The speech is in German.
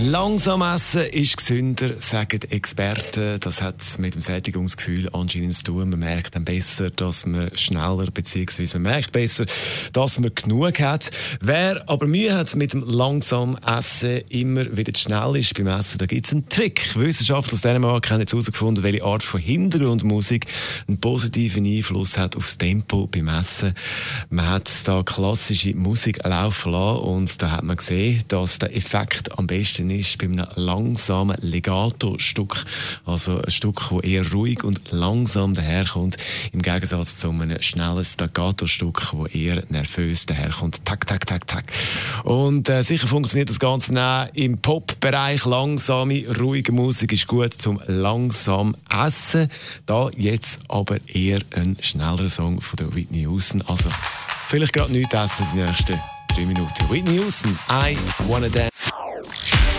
Langsam essen ist gesünder, sagen Experten. Das hat mit dem Sättigungsgefühl anscheinend zu tun. Man merkt dann besser, dass man schneller, beziehungsweise man merkt besser, dass man genug hat. Wer aber Mühe hat mit dem langsam Essen, immer wieder schnell ist beim Essen, da gibt es einen Trick. Wissenschaftler aus Dänemark haben jetzt herausgefunden, welche Art von Hintergrundmusik einen positiven Einfluss hat aufs Tempo beim Essen. Man hat da klassische Musik laufen lassen und da hat man gesehen, dass der Effekt am besten ist bei einem langsamen Legato-Stück. Also ein Stück, das eher ruhig und langsam daherkommt, im Gegensatz zu einem schnellen Staccato-Stück, das eher nervös daherkommt. Tak, tak, tak, tak. Und äh, sicher funktioniert das Ganze auch im Pop-Bereich. Langsame, ruhige Musik ist gut zum langsam Essen. Da jetzt aber eher ein schnellerer Song von der Whitney Houston. Also vielleicht gerade nichts essen die nächsten drei Minuten. Whitney Houston, I Wanna Dance.